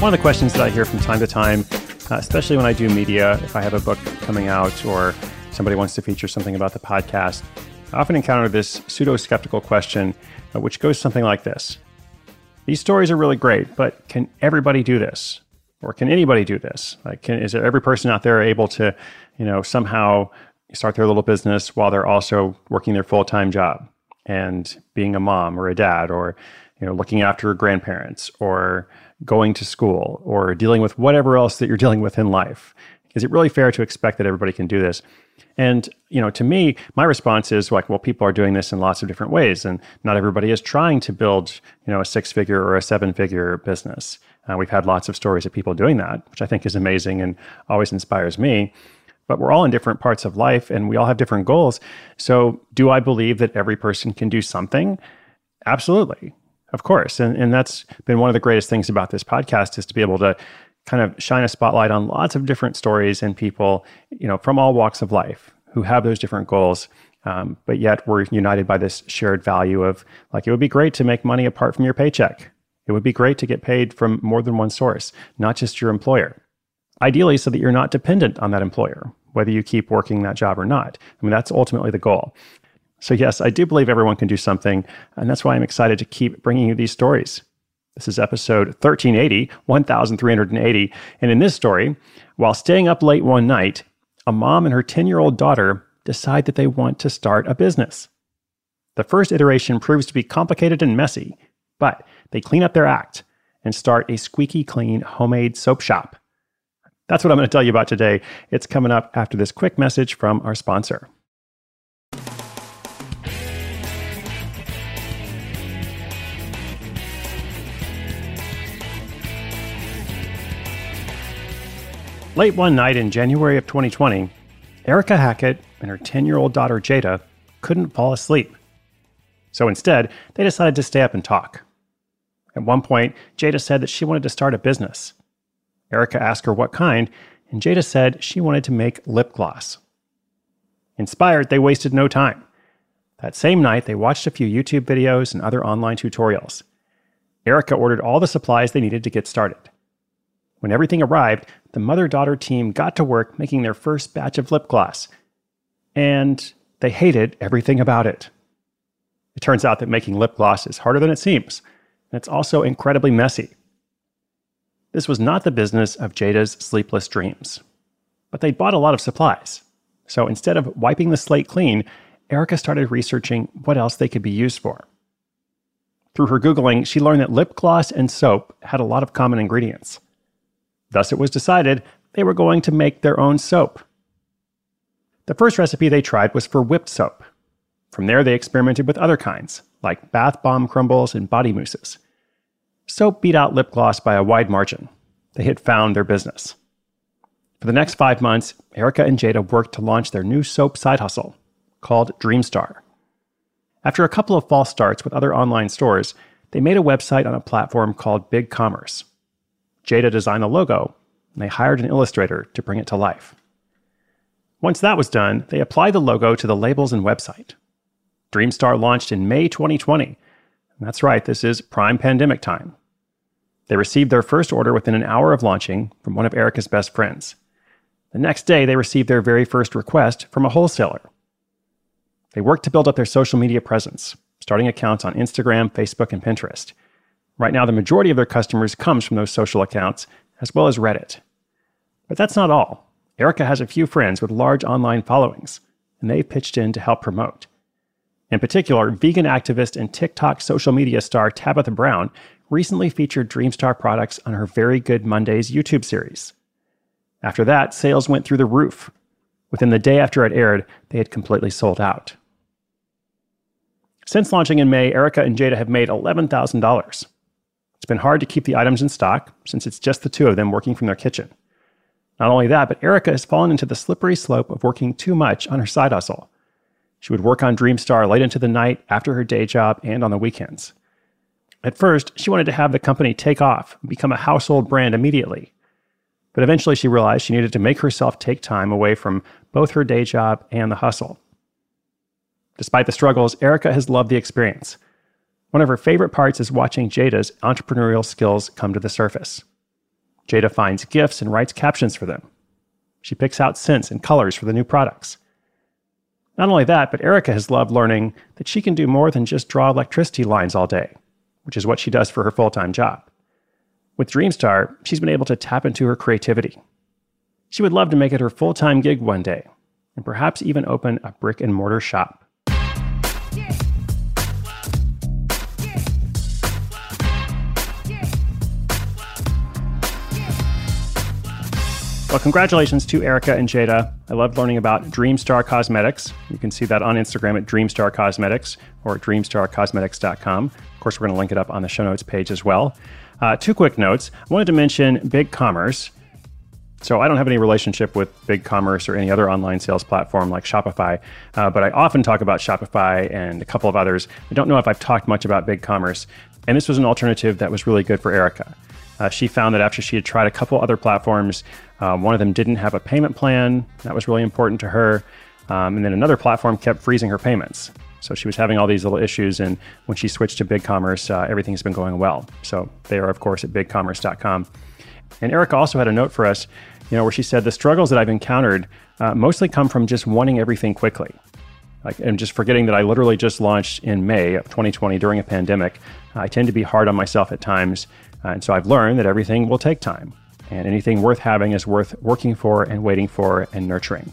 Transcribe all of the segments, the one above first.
One of the questions that I hear from time to time, uh, especially when I do media, if I have a book coming out or somebody wants to feature something about the podcast, I often encounter this pseudo skeptical question, uh, which goes something like this These stories are really great, but can everybody do this? Or can anybody do this? Like, can, is there every person out there able to, you know, somehow start their little business while they're also working their full time job and being a mom or a dad or, you know, looking after grandparents or going to school or dealing with whatever else that you're dealing with in life? Is it really fair to expect that everybody can do this? And, you know, to me, my response is like, well, people are doing this in lots of different ways, and not everybody is trying to build, you know, a six figure or a seven figure business. Uh, we've had lots of stories of people doing that, which I think is amazing and always inspires me. But we're all in different parts of life and we all have different goals. So, do I believe that every person can do something? Absolutely. Of course. And, and that's been one of the greatest things about this podcast is to be able to kind of shine a spotlight on lots of different stories and people, you know, from all walks of life who have those different goals. Um, but yet we're united by this shared value of like, it would be great to make money apart from your paycheck. It would be great to get paid from more than one source, not just your employer. Ideally, so that you're not dependent on that employer, whether you keep working that job or not. I mean, that's ultimately the goal. So, yes, I do believe everyone can do something. And that's why I'm excited to keep bringing you these stories. This is episode 1380, 1380. And in this story, while staying up late one night, a mom and her 10 year old daughter decide that they want to start a business. The first iteration proves to be complicated and messy, but they clean up their act and start a squeaky clean homemade soap shop. That's what I'm going to tell you about today. It's coming up after this quick message from our sponsor. Late one night in January of 2020, Erica Hackett and her 10 year old daughter Jada couldn't fall asleep. So instead, they decided to stay up and talk. At one point, Jada said that she wanted to start a business. Erica asked her what kind, and Jada said she wanted to make lip gloss. Inspired, they wasted no time. That same night, they watched a few YouTube videos and other online tutorials. Erica ordered all the supplies they needed to get started. When everything arrived, the mother daughter team got to work making their first batch of lip gloss. And they hated everything about it. It turns out that making lip gloss is harder than it seems, and it's also incredibly messy. This was not the business of Jada's sleepless dreams. But they bought a lot of supplies. So instead of wiping the slate clean, Erica started researching what else they could be used for. Through her Googling, she learned that lip gloss and soap had a lot of common ingredients. Thus, it was decided they were going to make their own soap. The first recipe they tried was for whipped soap. From there, they experimented with other kinds, like bath bomb crumbles and body mousses. Soap beat out lip gloss by a wide margin. They had found their business. For the next five months, Erica and Jada worked to launch their new soap side hustle called Dreamstar. After a couple of false starts with other online stores, they made a website on a platform called BigCommerce. Jada designed the logo, and they hired an illustrator to bring it to life. Once that was done, they applied the logo to the labels and website. Dreamstar launched in May 2020. And That's right, this is prime pandemic time. They received their first order within an hour of launching from one of Erica's best friends. The next day, they received their very first request from a wholesaler. They worked to build up their social media presence, starting accounts on Instagram, Facebook, and Pinterest. Right now, the majority of their customers comes from those social accounts, as well as Reddit. But that's not all. Erica has a few friends with large online followings, and they've pitched in to help promote. In particular, vegan activist and TikTok social media star Tabitha Brown recently featured Dreamstar products on her Very Good Mondays YouTube series. After that, sales went through the roof. Within the day after it aired, they had completely sold out. Since launching in May, Erica and Jada have made $11,000. It's been hard to keep the items in stock since it's just the two of them working from their kitchen. Not only that, but Erica has fallen into the slippery slope of working too much on her side hustle. She would work on Dreamstar late into the night after her day job and on the weekends. At first, she wanted to have the company take off and become a household brand immediately. But eventually, she realized she needed to make herself take time away from both her day job and the hustle. Despite the struggles, Erica has loved the experience. One of her favorite parts is watching Jada's entrepreneurial skills come to the surface. Jada finds gifts and writes captions for them. She picks out scents and colors for the new products. Not only that, but Erica has loved learning that she can do more than just draw electricity lines all day, which is what she does for her full time job. With Dreamstar, she's been able to tap into her creativity. She would love to make it her full time gig one day, and perhaps even open a brick and mortar shop. Well, congratulations to Erica and Jada. I loved learning about Dreamstar Cosmetics. You can see that on Instagram at Dreamstar Cosmetics or at dreamstarcosmetics.com. Of course, we're going to link it up on the show notes page as well. Uh, two quick notes. I wanted to mention Big Commerce. So I don't have any relationship with Big Commerce or any other online sales platform like Shopify, uh, but I often talk about Shopify and a couple of others. I don't know if I've talked much about Big Commerce, and this was an alternative that was really good for Erica. Uh, she found that after she had tried a couple other platforms, um, one of them didn't have a payment plan. That was really important to her. Um, and then another platform kept freezing her payments. So she was having all these little issues. And when she switched to BigCommerce, uh, everything has been going well. So they are, of course, at bigcommerce.com. And Erica also had a note for us, you know, where she said the struggles that I've encountered uh, mostly come from just wanting everything quickly. Like, and just forgetting that I literally just launched in May of 2020 during a pandemic. I tend to be hard on myself at times uh, and so I've learned that everything will take time, and anything worth having is worth working for and waiting for and nurturing.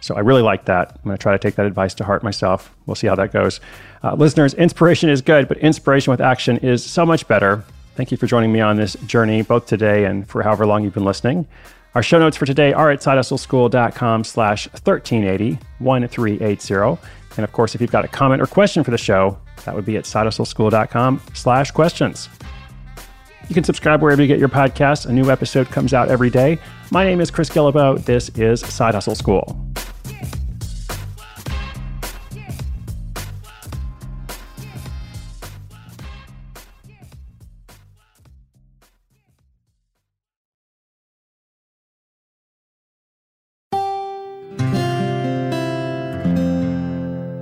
So I really like that. I'm going to try to take that advice to heart myself. We'll see how that goes. Uh, listeners, inspiration is good, but inspiration with action is so much better. Thank you for joining me on this journey, both today and for however long you've been listening. Our show notes for today are at sidehustleschool.com slash 1380, 1380. And of course, if you've got a comment or question for the show, that would be at sidehustleschool.com slash questions. You can subscribe wherever you get your podcasts. A new episode comes out every day. My name is Chris Guillebeau. This is Side Hustle School.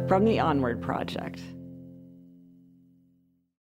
From the Onward Project.